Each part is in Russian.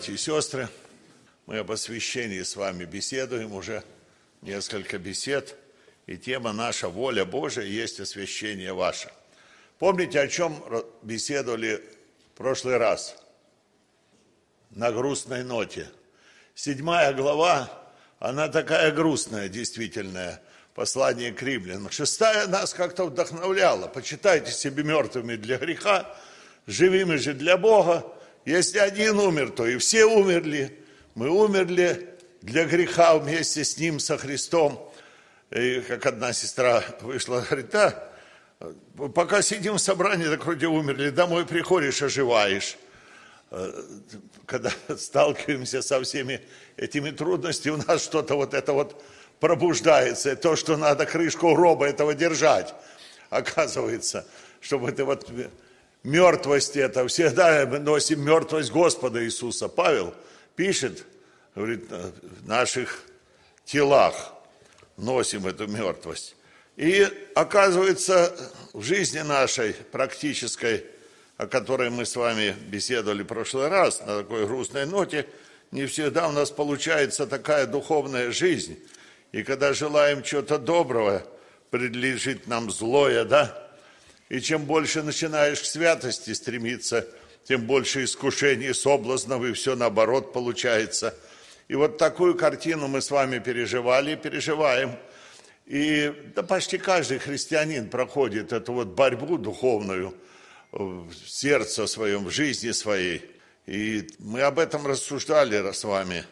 братья и сестры. Мы об освящении с вами беседуем уже несколько бесед. И тема «Наша воля Божия есть освящение ваше». Помните, о чем беседовали в прошлый раз? На грустной ноте. Седьмая глава, она такая грустная, действительная, послание к римлянам. Шестая нас как-то вдохновляла. Почитайте себе мертвыми для греха, живыми же для Бога. Если один умер, то и все умерли. Мы умерли для греха вместе с Ним, со Христом. И как одна сестра вышла, говорит, да, пока сидим в собрании, так вроде умерли, домой приходишь, оживаешь. Когда сталкиваемся со всеми этими трудностями, у нас что-то вот это вот пробуждается. То, что надо крышку гроба этого держать, оказывается, чтобы это вот мертвость это, всегда носим мертвость Господа Иисуса. Павел пишет, говорит, в наших телах носим эту мертвость. И оказывается, в жизни нашей практической, о которой мы с вами беседовали в прошлый раз, на такой грустной ноте, не всегда у нас получается такая духовная жизнь. И когда желаем чего-то доброго, предлежит нам злое, да? И чем больше начинаешь к святости стремиться, тем больше искушений, соблазнов, и все наоборот получается. И вот такую картину мы с вами переживали и переживаем. И да, почти каждый христианин проходит эту вот борьбу духовную в сердце своем, в жизни своей. И мы об этом рассуждали с вами.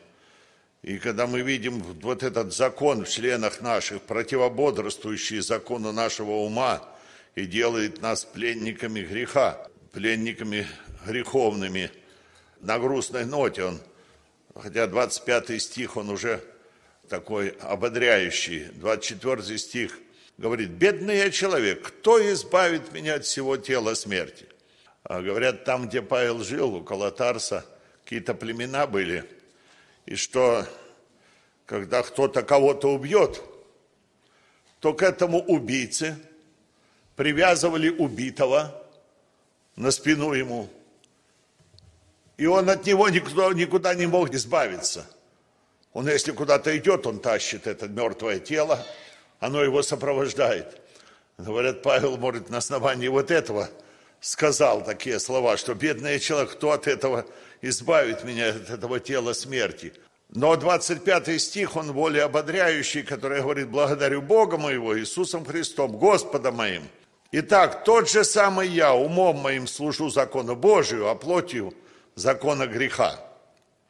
И когда мы видим вот этот закон в членах наших, противободрствующий закону нашего ума – и делает нас пленниками греха, пленниками греховными. На грустной ноте он, хотя 25 стих, он уже такой ободряющий. 24 стих говорит, бедный я человек, кто избавит меня от всего тела смерти? А говорят, там, где Павел жил, около Тарса, какие-то племена были, и что, когда кто-то кого-то убьет, то к этому убийце – привязывали убитого на спину ему. И он от него никуда, никуда не мог избавиться. Он, если куда-то идет, он тащит это мертвое тело, оно его сопровождает. Говорят, Павел, может, на основании вот этого сказал такие слова, что бедный человек, кто от этого избавит меня, от этого тела смерти. Но 25 стих, он более ободряющий, который говорит, благодарю Бога моего, Иисусом Христом, Господа моим, Итак, тот же самый я умом моим служу закону Божию, а плотью закона греха.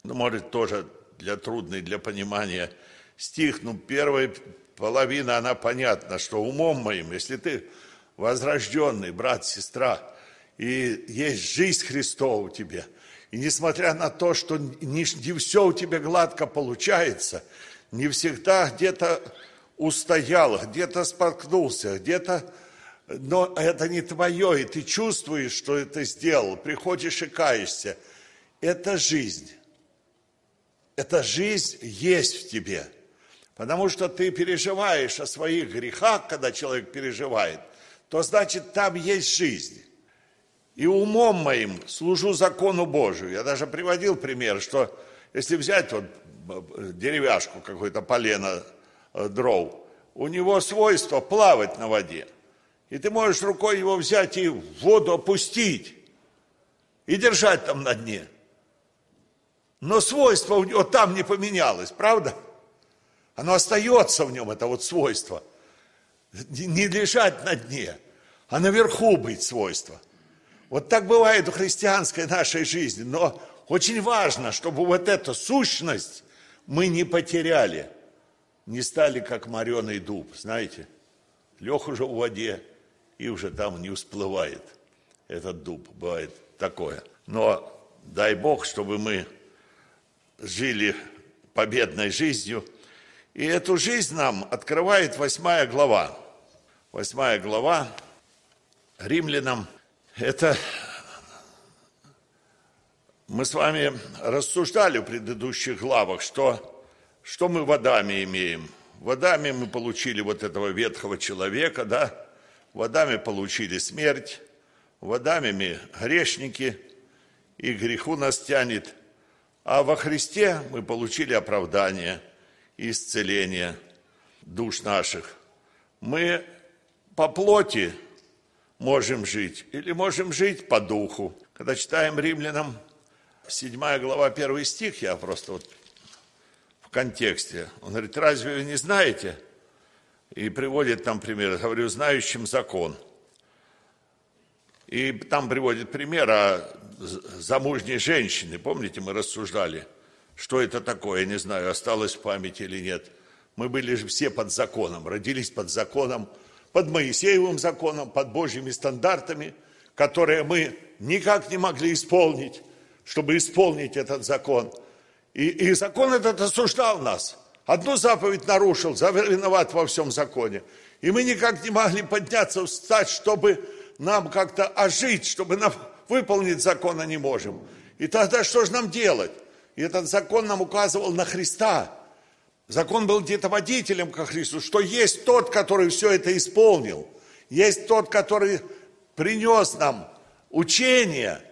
Ну, может, тоже для трудный, для понимания стих, ну, первая половина, она понятна, что умом моим, если ты возрожденный брат, сестра, и есть жизнь Христова у тебя, и несмотря на то, что не, не все у тебя гладко получается, не всегда где-то устоял, где-то споткнулся, где-то но это не твое, и ты чувствуешь, что это сделал, приходишь и каешься. Это жизнь. Эта жизнь есть в тебе. Потому что ты переживаешь о своих грехах, когда человек переживает, то значит там есть жизнь. И умом моим служу закону Божию. Я даже приводил пример, что если взять вот деревяшку, какой-то полено э, дров, у него свойство плавать на воде – и ты можешь рукой его взять и в воду опустить. И держать там на дне. Но свойство у него там не поменялось, правда? Оно остается в нем, это вот свойство. Не лежать на дне, а наверху быть свойство. Вот так бывает в христианской нашей жизни. Но очень важно, чтобы вот эту сущность мы не потеряли. Не стали как мореный дуб, знаете. Лег уже в воде, и уже там не всплывает этот дуб. Бывает такое. Но дай Бог, чтобы мы жили победной жизнью. И эту жизнь нам открывает восьмая глава. Восьмая глава римлянам. Это мы с вами рассуждали в предыдущих главах, что, что мы в Адаме имеем. В Адаме мы получили вот этого ветхого человека, да, в Адаме получили смерть, в Адаме мы грешники, и греху нас тянет. А во Христе мы получили оправдание исцеление душ наших. Мы по плоти можем жить или можем жить по духу. Когда читаем римлянам 7 глава, 1 стих, я просто вот в контексте. Он говорит, разве вы не знаете? И приводит там пример, говорю, знающим закон. И там приводит пример о замужней женщине. Помните, мы рассуждали, что это такое, я не знаю, осталось в памяти или нет. Мы были же все под законом, родились под законом, под Моисеевым законом, под Божьими стандартами, которые мы никак не могли исполнить, чтобы исполнить этот закон. И, и закон этот осуждал нас. Одну заповедь нарушил, виноват во всем законе. И мы никак не могли подняться, встать, чтобы нам как-то ожить, чтобы нам выполнить закон, а не можем. И тогда что же нам делать? И этот закон нам указывал на Христа. Закон был где-то водителем ко Христу, что есть тот, который все это исполнил. Есть тот, который принес нам учение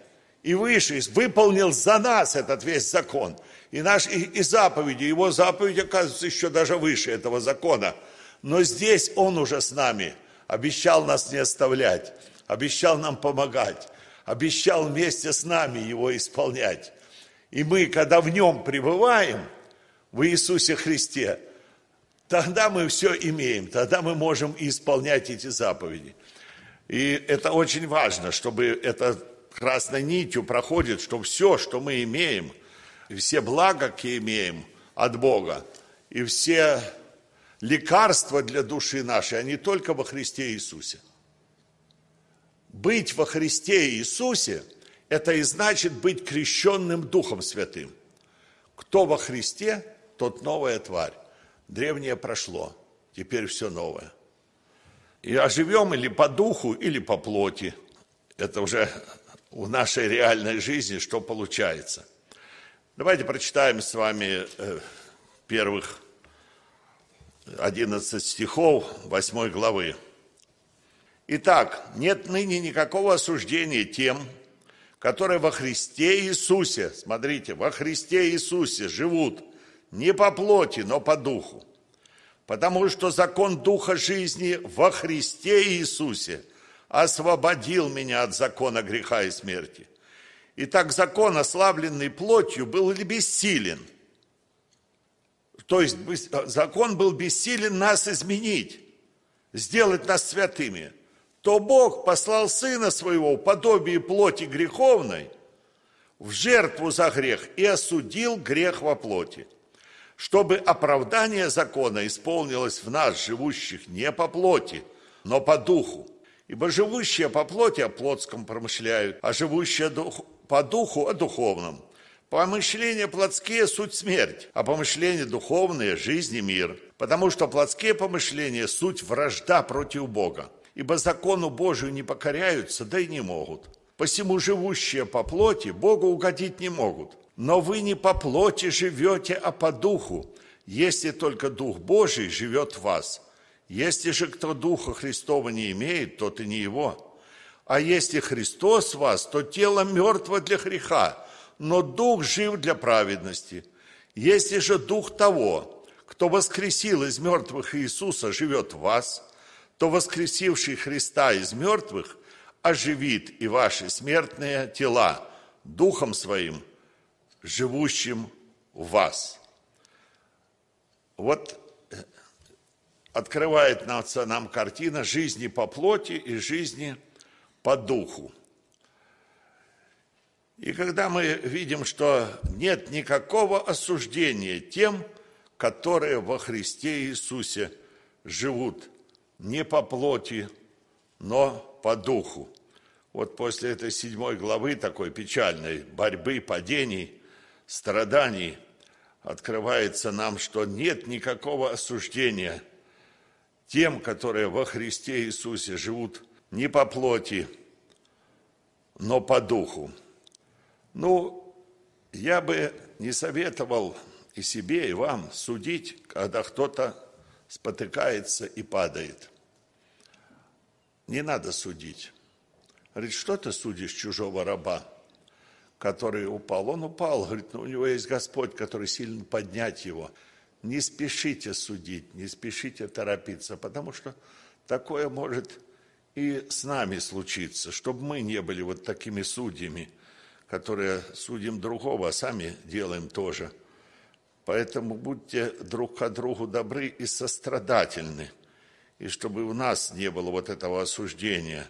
и выше, выполнил за нас этот весь закон. И, наш, и, и заповеди, его заповеди оказываются еще даже выше этого закона. Но здесь он уже с нами, обещал нас не оставлять, обещал нам помогать, обещал вместе с нами его исполнять. И мы, когда в нем пребываем – в Иисусе Христе, тогда мы все имеем, тогда мы можем исполнять эти заповеди. И это очень важно, чтобы это красной нитью проходит, что все, что мы имеем, и все блага, какие имеем от Бога, и все лекарства для души нашей, они только во Христе Иисусе. Быть во Христе Иисусе, это и значит быть крещенным Духом Святым. Кто во Христе, тот новая тварь. Древнее прошло, теперь все новое. И оживем или по духу, или по плоти. Это уже в нашей реальной жизни, что получается. Давайте прочитаем с вами э, первых 11 стихов 8 главы. Итак, нет ныне никакого осуждения тем, которые во Христе Иисусе, смотрите, во Христе Иисусе живут – не по плоти, но по духу. Потому что закон Духа жизни во Христе Иисусе освободил меня от закона греха и смерти. Итак, закон, ослабленный плотью, был ли бессилен? То есть закон был бессилен нас изменить, сделать нас святыми. То Бог послал Сына Своего в подобие плоти греховной в жертву за грех и осудил грех во плоти – чтобы оправдание закона исполнилось в нас, живущих не по плоти, но по духу. Ибо живущие по плоти о плотском промышляют, а живущие по духу о духовном. Помышления плотские – суть смерть, а помышления духовные – жизнь и мир. Потому что плотские помышления – суть вражда против Бога. Ибо закону Божию не покоряются, да и не могут. Посему живущие по плоти Богу угодить не могут. Но вы не по плоти живете, а по духу, если только Дух Божий живет в вас. Если же кто Духа Христова не имеет, тот и не его. А если Христос в вас, то тело мертво для греха, но Дух жив для праведности. Если же Дух того, кто воскресил из мертвых Иисуса, живет в вас, то воскресивший Христа из мертвых оживит и ваши смертные тела Духом Своим – живущим в вас. Вот э, открывает нам, картина жизни по плоти и жизни по духу. И когда мы видим, что нет никакого осуждения тем, которые во Христе Иисусе живут не по плоти, но по духу. Вот после этой седьмой главы такой печальной борьбы, падений, страданий открывается нам, что нет никакого осуждения тем, которые во Христе Иисусе живут не по плоти, но по духу. Ну, я бы не советовал и себе, и вам судить, когда кто-то спотыкается и падает. Не надо судить. Говорит, что ты судишь чужого раба? который упал. Он упал, говорит, но у него есть Господь, который сильно поднять его. Не спешите судить, не спешите торопиться, потому что такое может и с нами случиться, чтобы мы не были вот такими судьями, которые судим другого, а сами делаем тоже. Поэтому будьте друг к другу добры и сострадательны, и чтобы у нас не было вот этого осуждения.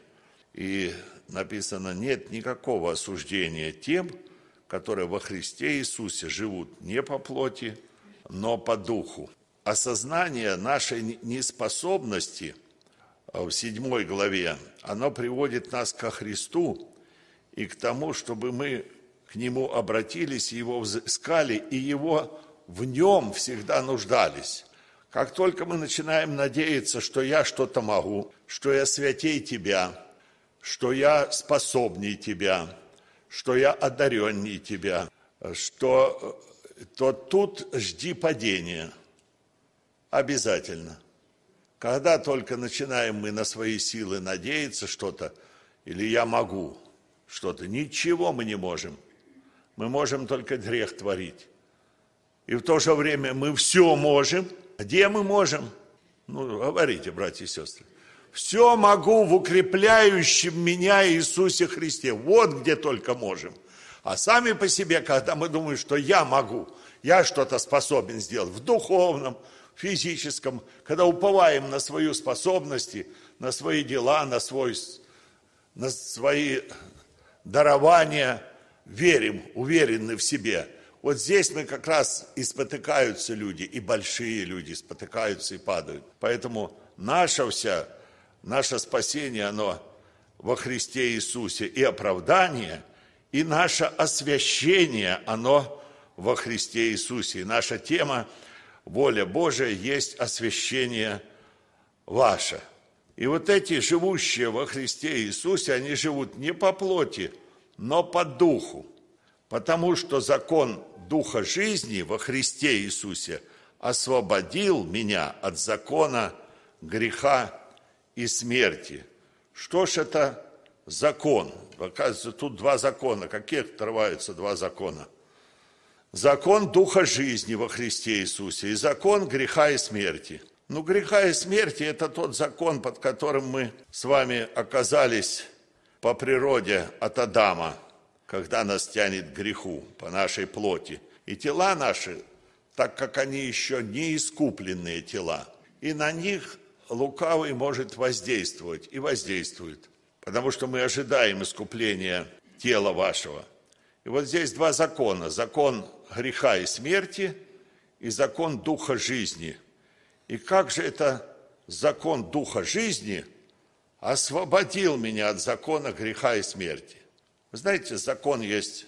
И написано, нет никакого осуждения тем, которые во Христе Иисусе живут не по плоти, но по духу. Осознание нашей неспособности в седьмой главе, оно приводит нас ко Христу и к тому, чтобы мы к Нему обратились, Его взыскали, и Его в Нем всегда нуждались. Как только мы начинаем надеяться, что я что-то могу, что я святей Тебя, что я способней Тебя, что я одаренней Тебя, что то тут жди падения. Обязательно. Когда только начинаем мы на свои силы надеяться что-то, или я могу что-то, ничего мы не можем. Мы можем только грех творить. И в то же время мы все можем. Где мы можем? Ну, говорите, братья и сестры. Все могу в укрепляющем меня Иисусе Христе. Вот где только можем. А сами по себе, когда мы думаем, что я могу, я что-то способен сделать в духовном, физическом, когда уповаем на свои способности, на свои дела, на, свой, на свои дарования, верим, уверены в себе. Вот здесь мы как раз и спотыкаются люди, и большие люди спотыкаются и падают. Поэтому наша вся, наше спасение, оно во Христе Иисусе и оправдание – и наше освящение, оно во Христе Иисусе. И наша тема «Воля Божия есть освящение ваше». И вот эти живущие во Христе Иисусе, они живут не по плоти, но по духу. Потому что закон Духа жизни во Христе Иисусе освободил меня от закона греха и смерти. Что ж это закон? Оказывается, тут два закона. Какие отрываются два закона? Закон Духа жизни во Христе Иисусе и закон греха и смерти. Ну, греха и смерти – это тот закон, под которым мы с вами оказались по природе от Адама, когда нас тянет к греху по нашей плоти. И тела наши, так как они еще не искупленные тела, и на них лукавый может воздействовать и воздействует – потому что мы ожидаем искупления тела вашего. И вот здесь два закона. Закон греха и смерти и закон духа жизни. И как же это закон духа жизни освободил меня от закона греха и смерти? Вы знаете, закон есть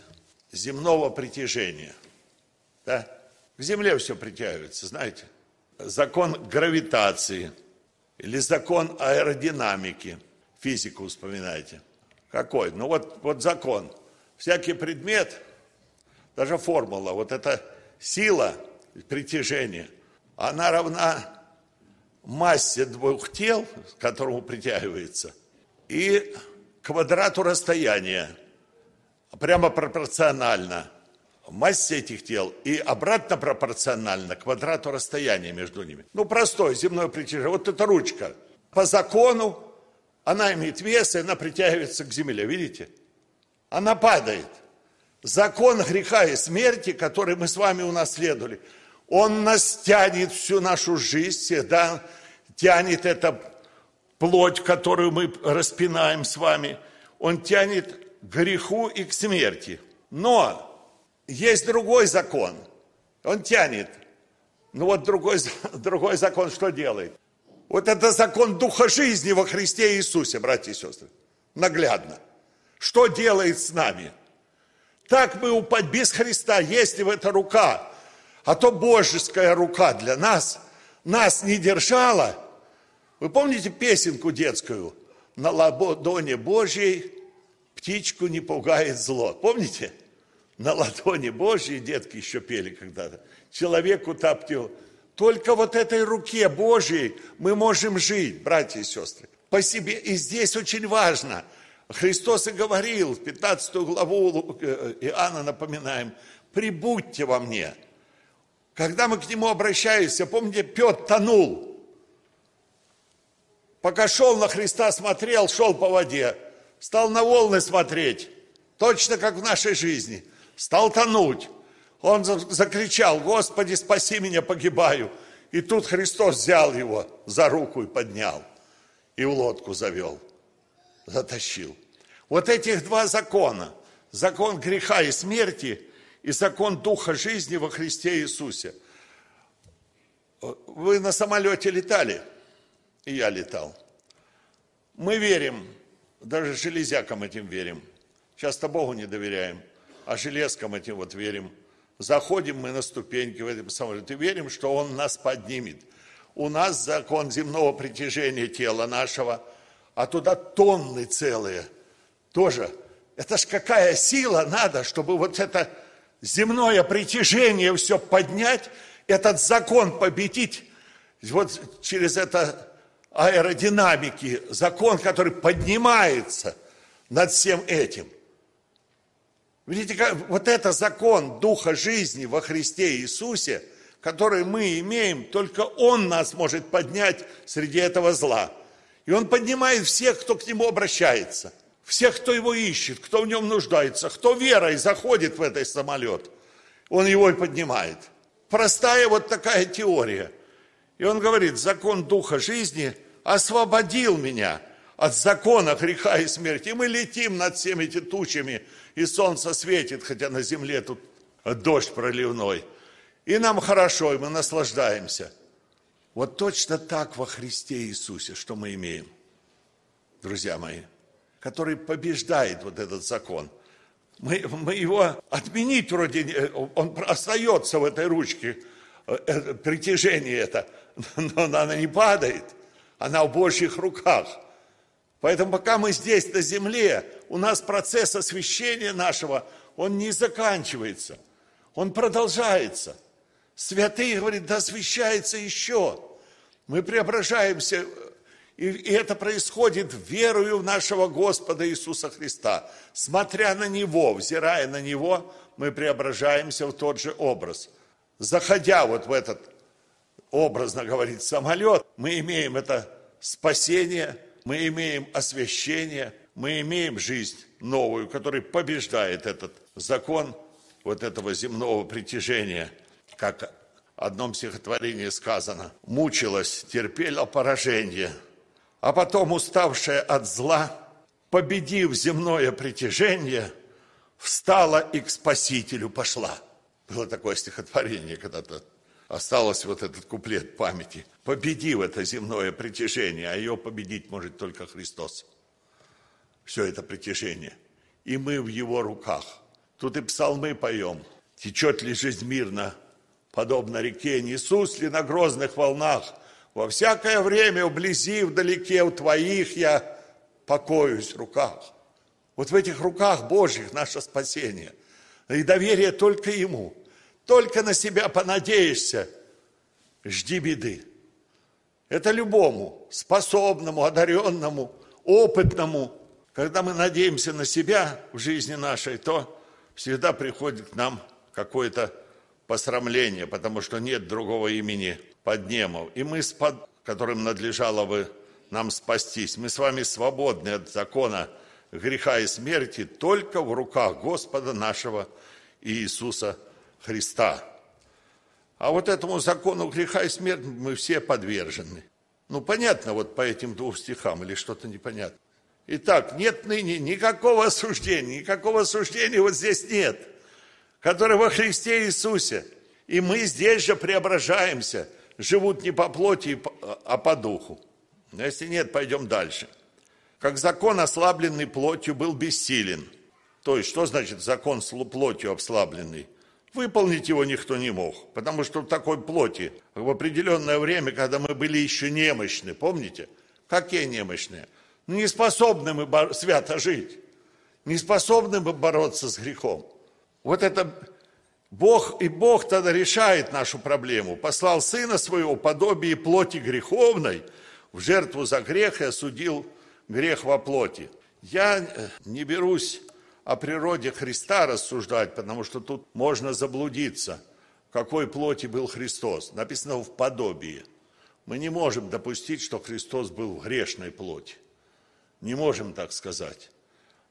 земного притяжения. Да? К земле все притягивается, знаете. Закон гравитации или закон аэродинамики – физику вспоминайте. Какой? Ну вот, вот закон. Всякий предмет, даже формула, вот эта сила притяжения, она равна массе двух тел, к которому притягивается, и квадрату расстояния, прямо пропорционально массе этих тел и обратно пропорционально квадрату расстояния между ними. Ну, простое земное притяжение. Вот эта ручка. По закону она имеет вес, и она притягивается к земле, видите? Она падает. Закон греха и смерти, который мы с вами унаследовали, он нас тянет всю нашу жизнь, всегда тянет это плоть, которую мы распинаем с вами, он тянет к греху и к смерти. Но есть другой закон, он тянет. Ну вот другой, другой закон что делает? Вот это закон Духа жизни во Христе Иисусе, братья и сестры. Наглядно. Что делает с нами? Так мы упасть без Христа, если в эта рука, а то божеская рука для нас, нас не держала. Вы помните песенку детскую? На ладони Божьей птичку не пугает зло. Помните? На ладони Божьей, детки еще пели когда-то, человеку таптил только вот этой руке Божьей мы можем жить, братья и сестры. По себе. И здесь очень важно. Христос и говорил, 15 главу э, Иоанна напоминаем, «Прибудьте во мне». Когда мы к Нему обращаемся, помните, Петр тонул. Пока шел на Христа, смотрел, шел по воде, стал на волны смотреть, точно как в нашей жизни, стал тонуть. Он закричал, Господи, спаси меня, погибаю. И тут Христос взял его за руку и поднял, и в лодку завел, затащил. Вот этих два закона, закон греха и смерти и закон Духа жизни во Христе Иисусе. Вы на самолете летали, и я летал. Мы верим, даже железякам этим верим. Часто Богу не доверяем, а железкам этим вот верим. Заходим мы на ступеньки в этом самолете верим, что Он нас поднимет. У нас закон земного притяжения тела нашего, а туда тонны целые. Тоже. Это ж какая сила надо, чтобы вот это земное притяжение все поднять, этот закон победить. Вот через это аэродинамики, закон, который поднимается над всем этим – Видите, как, вот это закон Духа жизни во Христе Иисусе, который мы имеем, только Он нас может поднять среди этого зла. И Он поднимает всех, кто к Нему обращается, всех, кто Его ищет, кто в Нем нуждается, кто верой заходит в этот самолет. Он его и поднимает. Простая вот такая теория. И он говорит, закон Духа жизни освободил меня от закона греха и смерти. И мы летим над всеми этими тучами – и солнце светит, хотя на земле тут дождь проливной. И нам хорошо, и мы наслаждаемся. Вот точно так во Христе Иисусе, что мы имеем, друзья мои, который побеждает вот этот закон. Мы, мы его отменить вроде, он остается в этой ручке, э, э, притяжение это, но она не падает, она в Божьих руках – Поэтому пока мы здесь, на земле, у нас процесс освящения нашего, он не заканчивается, он продолжается. Святые, говорит, да еще. Мы преображаемся, и, и это происходит верою в нашего Господа Иисуса Христа. Смотря на Него, взирая на Него, мы преображаемся в тот же образ. Заходя вот в этот, образно говорить, самолет, мы имеем это спасение – мы имеем освящение, мы имеем жизнь новую, которая побеждает этот закон вот этого земного притяжения, как в одном стихотворении сказано, мучилась, терпела поражение, а потом, уставшая от зла, победив земное притяжение, встала и к Спасителю пошла. Было такое стихотворение когда-то осталось вот этот куплет памяти. Победив это земное притяжение, а ее победить может только Христос. Все это притяжение. И мы в его руках. Тут и псалмы поем. Течет ли жизнь мирно, подобно реке, несусь ли на грозных волнах. Во всякое время вблизи, вдалеке у твоих я покоюсь в руках. Вот в этих руках Божьих наше спасение. И доверие только Ему – только на себя понадеешься, жди беды. Это любому, способному, одаренному, опытному. Когда мы надеемся на себя в жизни нашей, то всегда приходит к нам какое-то посрамление, потому что нет другого имени под небом. И мы, которым надлежало бы нам спастись, мы с вами свободны от закона греха и смерти только в руках Господа нашего Иисуса Христа. А вот этому закону греха и смерти мы все подвержены. Ну, понятно вот по этим двум стихам или что-то непонятно. Итак, нет ныне никакого осуждения, никакого осуждения вот здесь нет, которое во Христе Иисусе. И мы здесь же преображаемся, живут не по плоти, а по духу. Но если нет, пойдем дальше. Как закон, ослабленный плотью, был бессилен. То есть, что значит закон плотью ослабленный? Выполнить его никто не мог, потому что в такой плоти, в определенное время, когда мы были еще немощны, помните? Какие немощные? Ну, не способны мы свято жить, не способны мы бороться с грехом. Вот это Бог, и Бог тогда решает нашу проблему. Послал Сына Своего подобие плоти греховной в жертву за грех и осудил грех во плоти. Я э, не берусь о природе Христа рассуждать, потому что тут можно заблудиться, в какой плоти был Христос. Написано в подобии. Мы не можем допустить, что Христос был в грешной плоти. Не можем так сказать.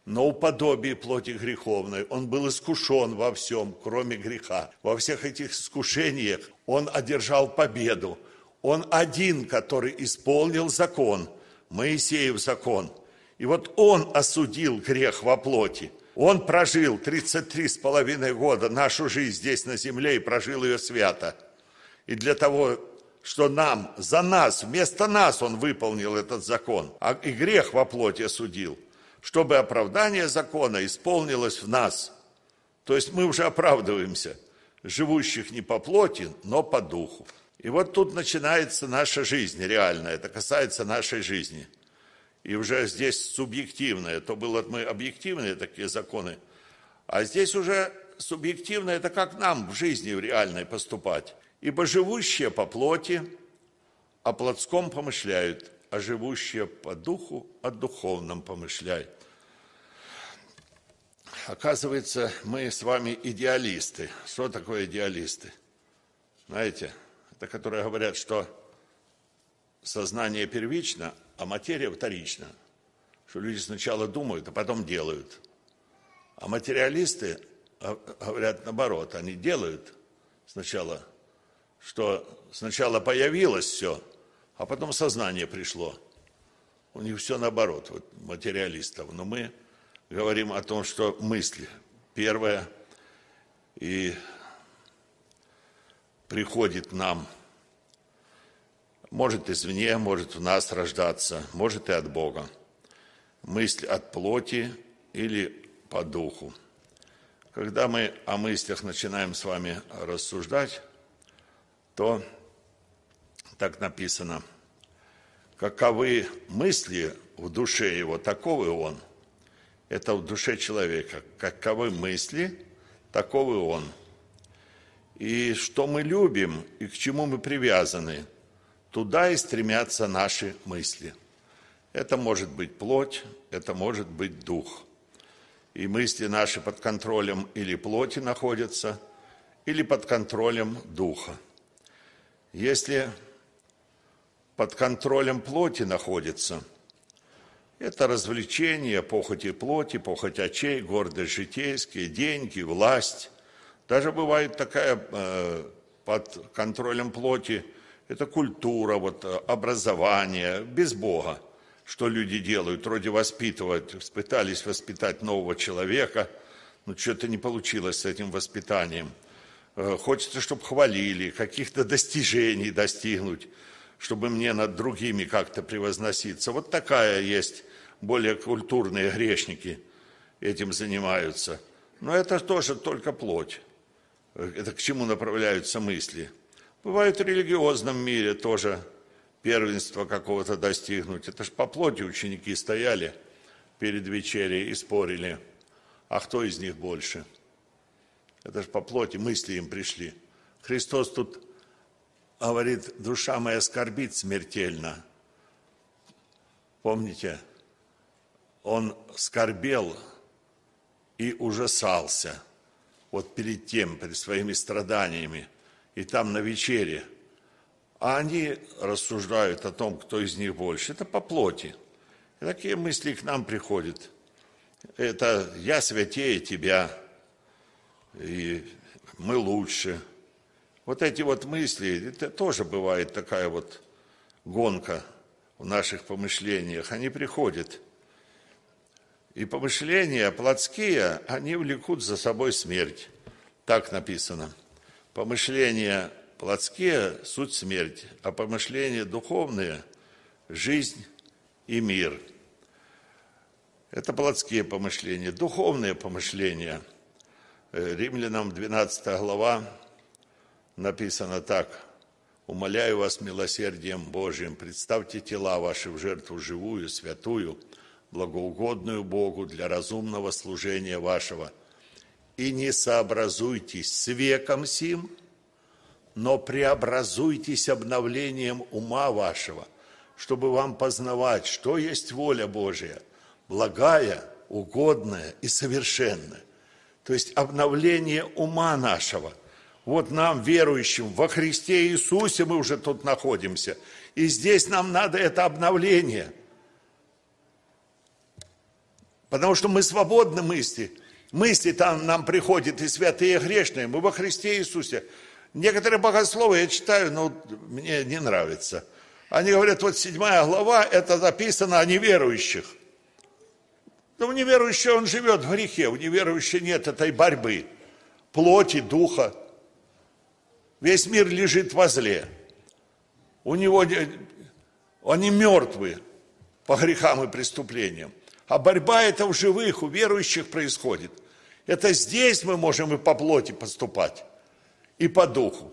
Но у подобии плоти греховной он был искушен во всем, кроме греха. Во всех этих искушениях он одержал победу. Он один, который исполнил закон, Моисеев закон. И вот он осудил грех во плоти. Он прожил 33 с половиной года нашу жизнь здесь на земле и прожил ее свято. И для того, что нам, за нас, вместо нас он выполнил этот закон, а и грех во плоти осудил, чтобы оправдание закона исполнилось в нас. То есть мы уже оправдываемся, живущих не по плоти, но по духу. И вот тут начинается наша жизнь реальная, это касается нашей жизни – и уже здесь субъективное, то было мы объективные такие законы, а здесь уже субъективно, это как нам в жизни в реальной поступать. Ибо живущие по плоти о плотском помышляют, а живущие по духу о духовном помышляют. Оказывается, мы с вами идеалисты. Что такое идеалисты? Знаете, это которые говорят, что сознание первично, а материя вторична. Что люди сначала думают, а потом делают. А материалисты говорят наоборот, они делают сначала, что сначала появилось все, а потом сознание пришло. У них все наоборот, вот материалистов. Но мы говорим о том, что мысли первое и приходит нам – может извне, может в нас рождаться, может и от Бога. Мысль от плоти или по духу. Когда мы о мыслях начинаем с вами рассуждать, то так написано, каковы мысли в душе его, таковы он. Это в душе человека. Каковы мысли, таковы он. И что мы любим и к чему мы привязаны – Туда и стремятся наши мысли. Это может быть плоть, это может быть дух. И мысли наши под контролем или плоти находятся, или под контролем духа. Если под контролем плоти находится, это развлечения, похоти плоти, похоть очей, гордость житейские, деньги, власть. Даже бывает такая э, под контролем плоти – это культура, вот, э, образование, без Бога. Что люди делают? Вроде воспитывают, пытались воспитать нового человека, но что-то не получилось с этим воспитанием. Э, хочется, чтобы хвалили, каких-то достижений достигнуть, чтобы мне над другими как-то превозноситься. Вот такая есть, более культурные грешники этим занимаются. Но это тоже только плоть. Это к чему направляются мысли – Бывает в религиозном мире тоже первенство какого-то достигнуть. Это ж по плоти ученики стояли перед вечерей и спорили, а кто из них больше. Это ж по плоти мысли им пришли. Христос тут говорит, душа моя скорбит смертельно. Помните, он скорбел и ужасался вот перед тем, перед своими страданиями – и там на вечере. А они рассуждают о том, кто из них больше. Это по плоти. И такие мысли к нам приходят. Это я святее тебя, и мы лучше. Вот эти вот мысли, это тоже бывает такая вот гонка в наших помышлениях. Они приходят. И помышления плотские, они влекут за собой смерть. Так написано – Помышления плотские – суть смерть, а помышления духовные – жизнь и мир. Это плотские помышления. Духовные помышления. Э, Римлянам 12 глава написано так. «Умоляю вас милосердием Божьим, представьте тела ваши в жертву живую, святую, благоугодную Богу для разумного служения вашего – и не сообразуйтесь с веком сим, но преобразуйтесь обновлением ума вашего, чтобы вам познавать, что есть воля Божия, благая, угодная и совершенная. То есть обновление ума нашего. Вот нам, верующим во Христе Иисусе, мы уже тут находимся. И здесь нам надо это обновление. Потому что мы свободны мысли. Мысли там нам приходят и святые, и грешные. Мы во Христе Иисусе. Некоторые богословы я читаю, но мне не нравится. Они говорят, вот седьмая глава, это записано о неверующих. Но у неверующего он живет в грехе, у неверующего нет этой борьбы, плоти, духа. Весь мир лежит во зле. У него, они мертвы по грехам и преступлениям. А борьба это в живых, у верующих происходит. Это здесь мы можем и по плоти поступать, и по духу.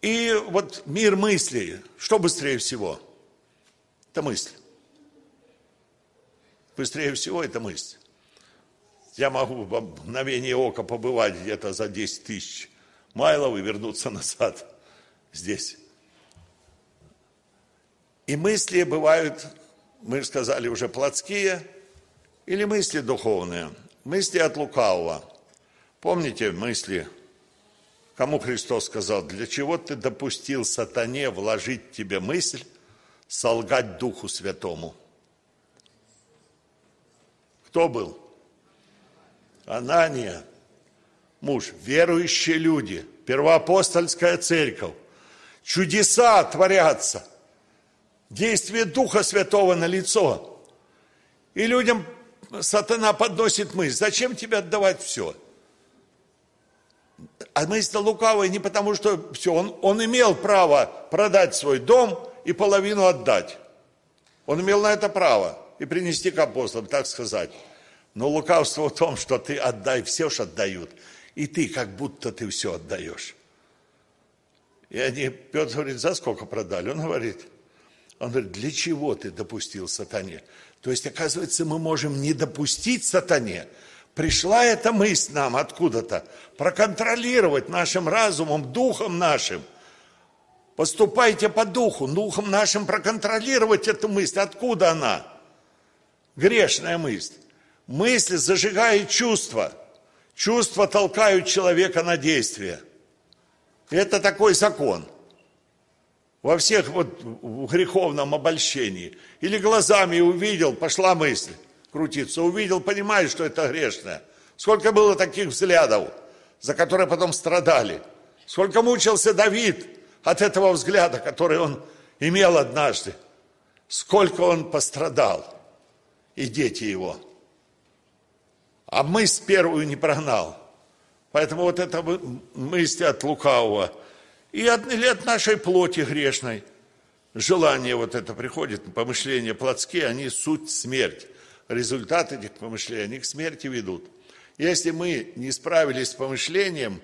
И вот мир мыслей, что быстрее всего? Это мысль. Быстрее всего это мысль. Я могу в мгновение ока побывать где-то за 10 тысяч майлов и вернуться назад здесь. И мысли бывают, мы сказали уже, плотские или мысли духовные, мысли от лукавого. Помните мысли, кому Христос сказал, для чего ты допустил сатане вложить тебе мысль, солгать Духу Святому – кто был? Анания, муж, верующие люди, первоапостольская церковь. Чудеса творятся. Действие Духа Святого на лицо. И людям сатана подносит мысль, зачем тебе отдавать все? А мысль лукавая не потому, что все, он, он имел право продать свой дом и половину отдать. Он имел на это право и принести к апостолам, так сказать. Но лукавство в том, что ты отдай, все ж отдают, и ты как будто ты все отдаешь. И они, Петр говорит, за сколько продали? Он говорит, он говорит, для чего ты допустил сатане? То есть, оказывается, мы можем не допустить сатане. Пришла эта мысль нам откуда-то, проконтролировать нашим разумом, духом нашим. Поступайте по духу, духом нашим проконтролировать эту мысль. Откуда она? Грешная мысль. Мысль зажигает чувства. Чувства толкают человека на действие. Это такой закон. Во всех вот в греховном обольщении. Или глазами увидел, пошла мысль крутиться. Увидел, понимаешь, что это грешное. Сколько было таких взглядов, за которые потом страдали. Сколько мучился Давид от этого взгляда, который он имел однажды. Сколько он пострадал. И дети его – а мысль первую не прогнал. Поэтому вот эта мысль от лукавого и от нашей плоти грешной, желание вот это приходит, помышления плотские, они суть смерть. Результат этих помышлений, они к смерти ведут. Если мы не справились с помышлением,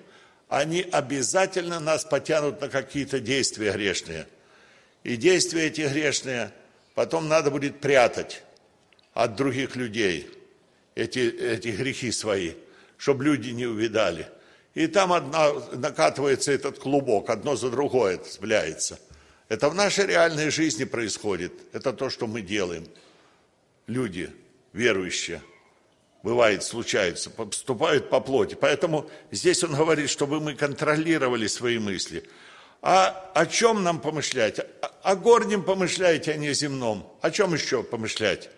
они обязательно нас потянут на какие-то действия грешные. И действия эти грешные потом надо будет прятать от других людей – эти, эти грехи свои, чтобы люди не увидали. И там одна, накатывается этот клубок, одно за другое цепляется. Это в нашей реальной жизни происходит. Это то, что мы делаем. Люди, верующие, бывает, случается, поступают по плоти. Поэтому здесь он говорит, чтобы мы контролировали свои мысли. А о чем нам помышлять? О горнем помышляйте, а не земном. О чем еще помышлять?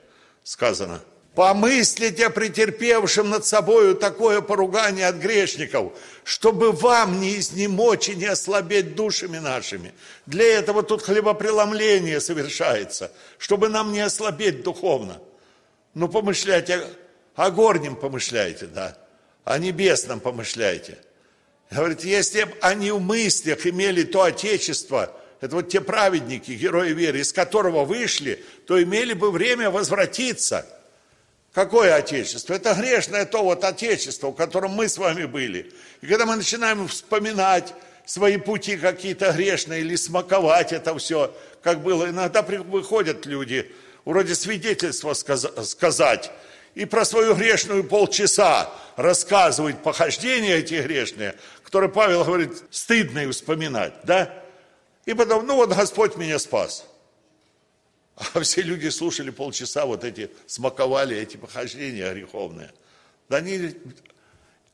Сказано. Помыслите претерпевшим над собою такое поругание от грешников, чтобы вам не изнемочь и не ослабеть душами нашими. Для этого тут хлебопреломление совершается, чтобы нам не ослабеть духовно. Ну, помышляйте, о горнем помышляйте, да, о небесном помышляйте. Говорит, если бы они в мыслях имели то отечество, это вот те праведники, герои веры, из которого вышли, то имели бы время возвратиться – Какое Отечество? Это грешное то вот Отечество, в котором мы с вами были. И когда мы начинаем вспоминать свои пути какие-то грешные или смаковать это все, как было, иногда выходят люди, вроде свидетельства сказать, и про свою грешную полчаса рассказывать похождения эти грешные, которые Павел говорит, стыдно их вспоминать, да? И потом, ну вот Господь меня спас. А все люди слушали полчаса вот эти, смаковали эти похождения греховные. Да они,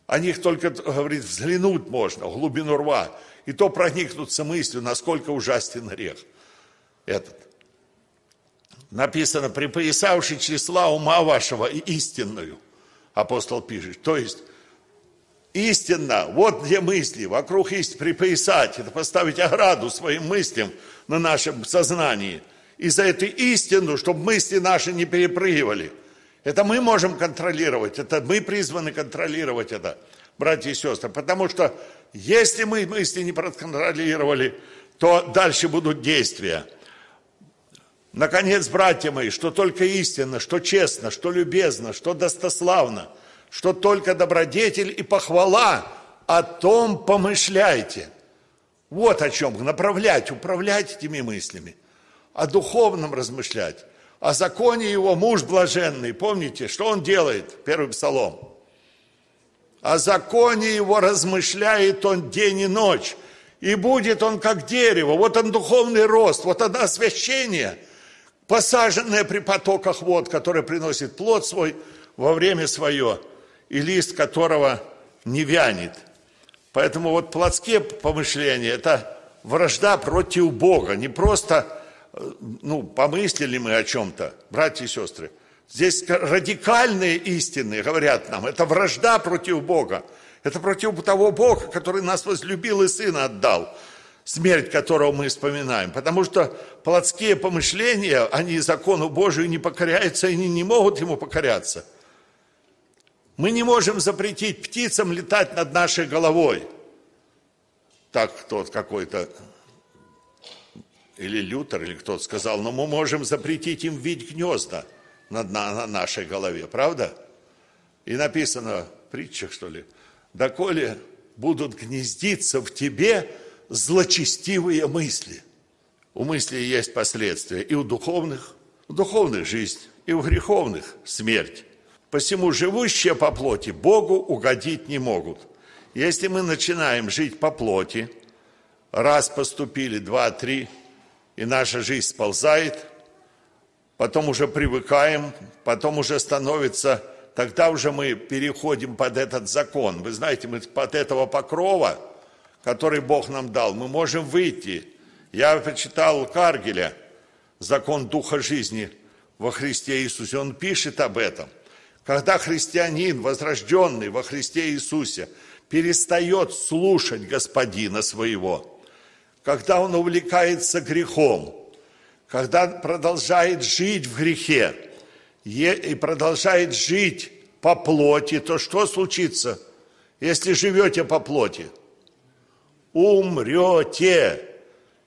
о них только, говорит, взглянуть можно, глубину рва. И то проникнуться мыслью, насколько ужасен грех этот. Написано, припоясавший числа ума вашего и истинную, апостол пишет. То есть, истинно, вот где мысли, вокруг истины припоясать, это поставить ограду своим мыслям на нашем сознании – и за эту истину, чтобы мысли наши не перепрыгивали. Это мы можем контролировать, это мы призваны контролировать это, братья и сестры. Потому что если мы мысли не проконтролировали, то дальше будут действия. Наконец, братья мои, что только истинно, что честно, что любезно, что достославно, что только добродетель и похвала, о том помышляйте. Вот о чем, направлять, управлять этими мыслями о духовном размышлять, о законе его муж блаженный. Помните, что он делает? Первый псалом. О законе его размышляет он день и ночь. И будет он как дерево. Вот он духовный рост, вот оно освящение, посаженное при потоках вод, которое приносит плод свой во время свое, и лист которого не вянет. Поэтому вот плотские помышления – это вражда против Бога, не просто ну, помыслили мы о чем-то, братья и сестры. Здесь радикальные истины говорят нам, это вражда против Бога. Это против того Бога, который нас возлюбил и Сына отдал, смерть которого мы вспоминаем. Потому что плотские помышления, они закону Божию не покоряются, и они не могут ему покоряться. Мы не можем запретить птицам летать над нашей головой. Так тот какой-то или Лютер, или кто-то сказал, но мы можем запретить им видеть гнезда на, на, на нашей голове, правда? И написано в притчах, что ли, доколе будут гнездиться в тебе злочестивые мысли. У мысли есть последствия и у духовных, у духовных жизнь, и у греховных смерть. Посему живущие по плоти Богу угодить не могут. Если мы начинаем жить по плоти, раз поступили, два, три – и наша жизнь сползает, потом уже привыкаем, потом уже становится, тогда уже мы переходим под этот закон. Вы знаете, мы под этого покрова, который Бог нам дал, мы можем выйти. Я почитал Каргеля, закон Духа жизни во Христе Иисусе. Он пишет об этом. Когда христианин, возрожденный во Христе Иисусе, перестает слушать Господина своего – когда он увлекается грехом, когда продолжает жить в грехе и продолжает жить по плоти, то что случится, если живете по плоти? Умрете.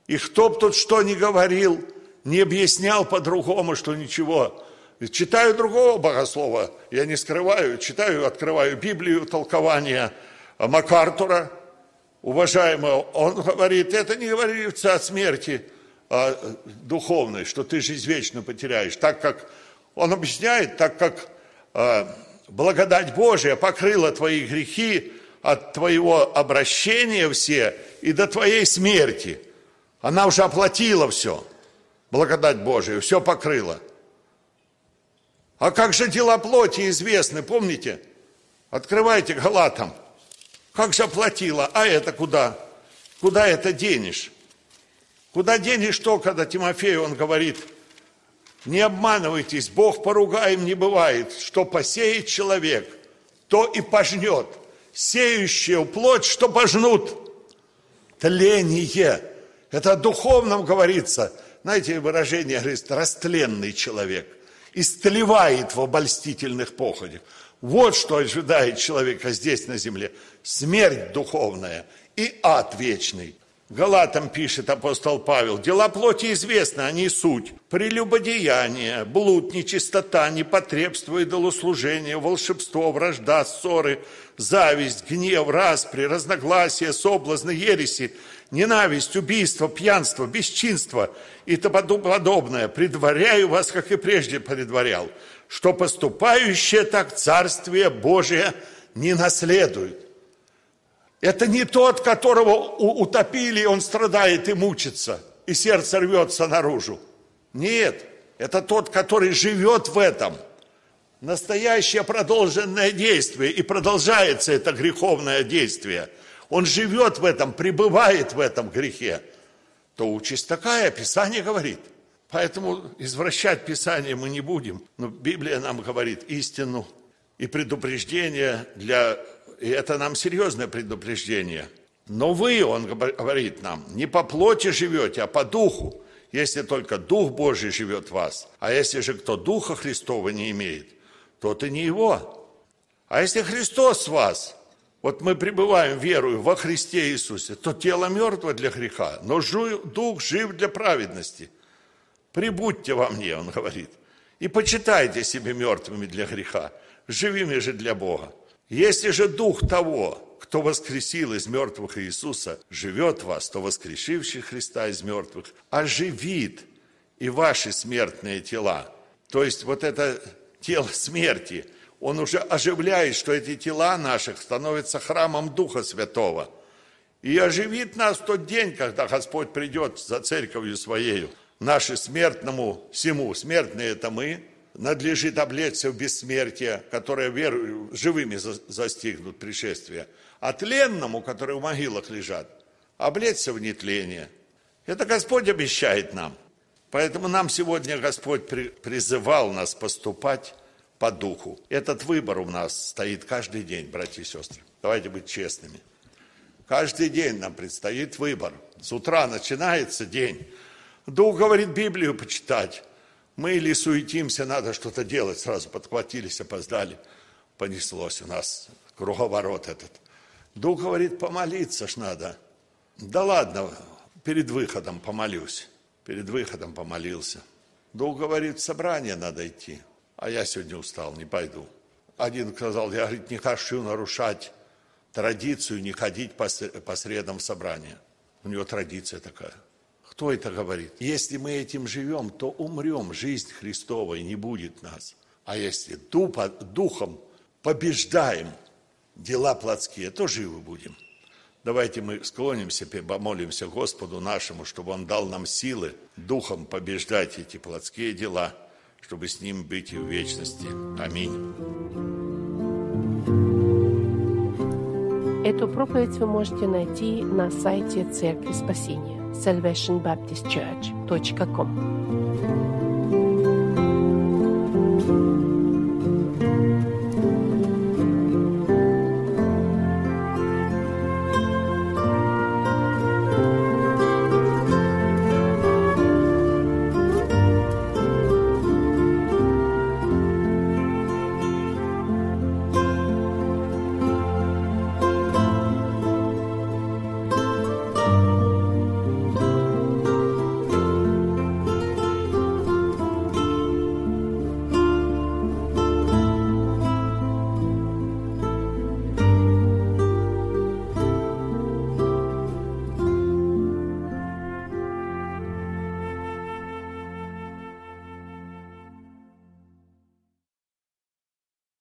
И кто бы тут что ни говорил, не объяснял по-другому, что ничего. Читаю другого богослова, я не скрываю, читаю, открываю Библию, толкование Макартура – уважаемого, он говорит, это не говорится о смерти а, духовной, что ты жизнь вечно потеряешь, так как, он объясняет, так как а, благодать Божия покрыла твои грехи от твоего обращения все и до твоей смерти. Она уже оплатила все, благодать Божия, все покрыла. А как же дела плоти известны, помните? Открывайте Галатам – как заплатила, а это куда? Куда это денешь? Куда денешь то, когда Тимофею он говорит, не обманывайтесь, Бог поругаем не бывает, что посеет человек, то и пожнет. Сеющие плоть, что пожнут. Тление. Это о духовном говорится. Знаете, выражение говорит, растленный человек. Истлевает в обольстительных походях. Вот что ожидает человека здесь на земле. Смерть духовная и ад вечный. Галатам пишет апостол Павел, дела плоти известны, они суть. Прелюбодеяние, блуд, нечистота, непотребство, идолослужение, волшебство, вражда, ссоры, зависть, гнев, распри, разногласия, соблазны, ереси, ненависть, убийство, пьянство, бесчинство и тому подобное. Предваряю вас, как и прежде предварял что поступающие так Царствие Божие не наследует. Это не тот, которого утопили, он страдает и мучится, и сердце рвется наружу. Нет, Это тот, который живет в этом. Настоящее продолженное действие. И продолжается это греховное действие. Он живет в этом, пребывает в этом грехе. То участь такая, Писание говорит. Поэтому извращать Писание мы не будем. Но Библия нам говорит истину и предупреждение для... И это нам серьезное предупреждение. Но вы, он говорит нам, не по плоти живете, а по духу если только Дух Божий живет в вас. А если же кто Духа Христова не имеет, тот и не его. А если Христос в вас, вот мы пребываем верою во Христе Иисусе, то тело мертво для греха, но дух жив для праведности. Прибудьте во мне, он говорит, и почитайте себе мертвыми для греха, живыми же для Бога. Если же дух того, кто воскресил из мертвых Иисуса, живет в вас, то воскрешивший Христа из мертвых оживит и ваши смертные тела. То есть вот это тело смерти, он уже оживляет, что эти тела наших становятся храмом Духа Святого. И оживит нас в тот день, когда Господь придет за церковью Своею, наши смертному всему. Смертные это мы, надлежит облечься в бессмертие, которое веру, живыми застигнут пришествие – а тленному, которые в могилах лежат, облечься в нетление. Это Господь обещает нам. Поэтому нам сегодня Господь при, призывал нас поступать по духу. Этот выбор у нас стоит каждый день, братья и сестры. Давайте быть честными. Каждый день нам предстоит выбор. С утра начинается день. Дух говорит Библию почитать. Мы или суетимся, надо что-то делать, сразу подхватились, опоздали. Понеслось у нас круговорот этот. Дух говорит, помолиться ж надо. Да ладно, перед выходом помолюсь. Перед выходом помолился. Дух говорит, в собрание надо идти. А я сегодня устал, не пойду. Один сказал, я говорит, не хочу нарушать традицию, не ходить по средам в собрание. У него традиция такая. Кто это говорит? Если мы этим живем, то умрем. Жизнь Христова и не будет нас. А если духом побеждаем – дела плотские, то живы будем. Давайте мы склонимся, помолимся Господу нашему, чтобы Он дал нам силы духом побеждать эти плотские дела, чтобы с Ним быть и в вечности. Аминь. Эту проповедь вы можете найти на сайте Церкви Спасения salvationbaptistchurch.com.